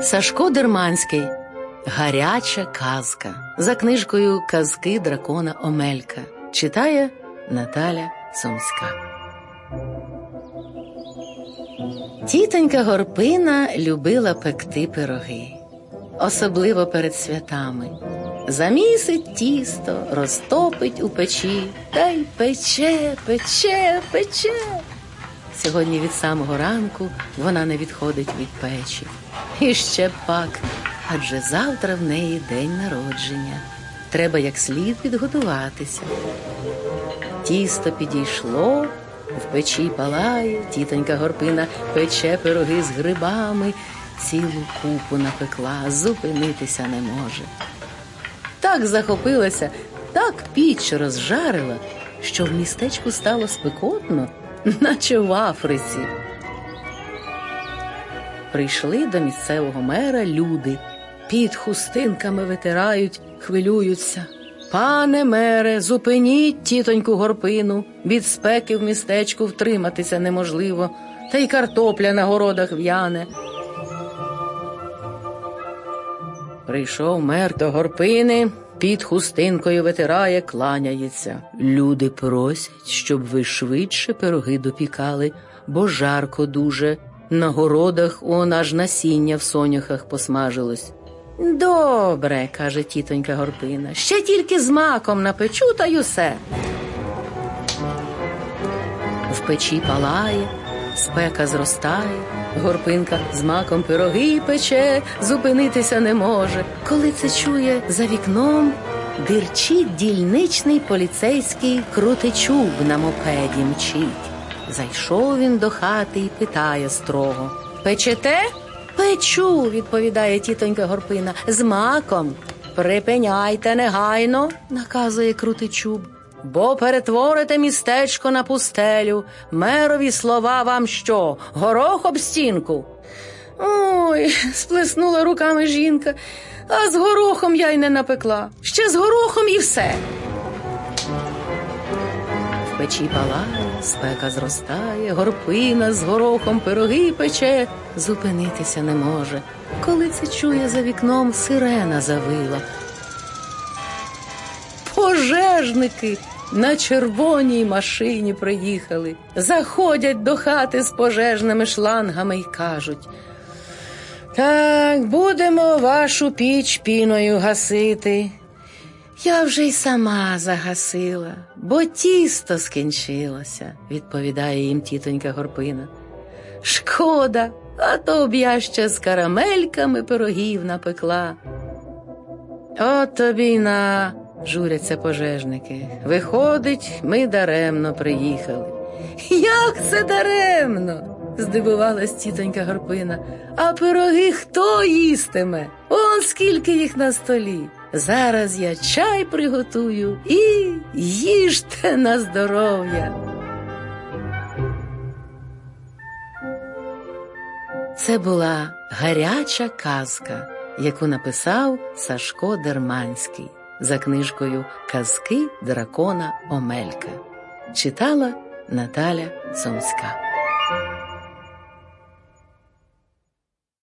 Сашко Дерманський Гаряча казка за книжкою Казки дракона Омелька читає Наталя Сумська. Тітонька Горпина любила пекти пироги, особливо перед святами. Замісить тісто, розтопить у печі та й пече, пече, пече. Сьогодні від самого ранку вона не відходить від печі. І ще пак, адже завтра в неї день народження. Треба як слід підготуватися. Тісто підійшло, в печі палає, тітонька горпина пече пироги з грибами, цілу купу напекла, зупинитися не може. Так захопилася, так піч розжарила, що в містечку стало спекотно, наче в Африці. Прийшли до місцевого мера люди, під хустинками витирають, хвилюються. Пане мере, зупиніть тітоньку горпину, від спеки в містечку втриматися неможливо, та й картопля на городах в'яне. Прийшов мер до горпини, під хустинкою витирає, кланяється. Люди просять, щоб ви швидше пироги допікали, бо жарко дуже. На городах он аж насіння в соняхах посмажилось. Добре, каже тітонька Горпина, ще тільки з маком напечу та й усе. В печі палає, спека зростає, горпинка з маком пироги пече, зупинитися не може. Коли це чує за вікном, дирчить дільничний поліцейський крутичуб на мопеді мчить. Зайшов він до хати і питає строго Печете? Печу, відповідає тітонька Горпина, з маком. Припиняйте негайно, наказує крутичуб, бо перетворите містечко на пустелю. Мерові слова вам що? Горох об стінку. Ой, сплеснула руками жінка, а з горохом я й не напекла. Ще з горохом і все. В печі палає, спека зростає, горпина з горохом пироги пече, зупинитися не може. Коли це чує за вікном, сирена завила. Пожежники на червоній машині приїхали, заходять до хати з пожежними шлангами й кажуть. Так, будемо вашу піч піною гасити. Я вже й сама загасила, бо тісто скінчилося, відповідає їм тітонька Горпина. Шкода, а то б я ще з карамельками пирогів напекла. От тобі на, журяться пожежники. Виходить, ми даремно приїхали. Як це даремно? здивувалась тітонька Горпина. А пироги хто їстиме? Он скільки їх на столі. Зараз я чай приготую і їжте на здоров'я. Це була гаряча казка, яку написав Сашко Дерманський за книжкою Казки дракона Омелька. Читала Наталя Сумська.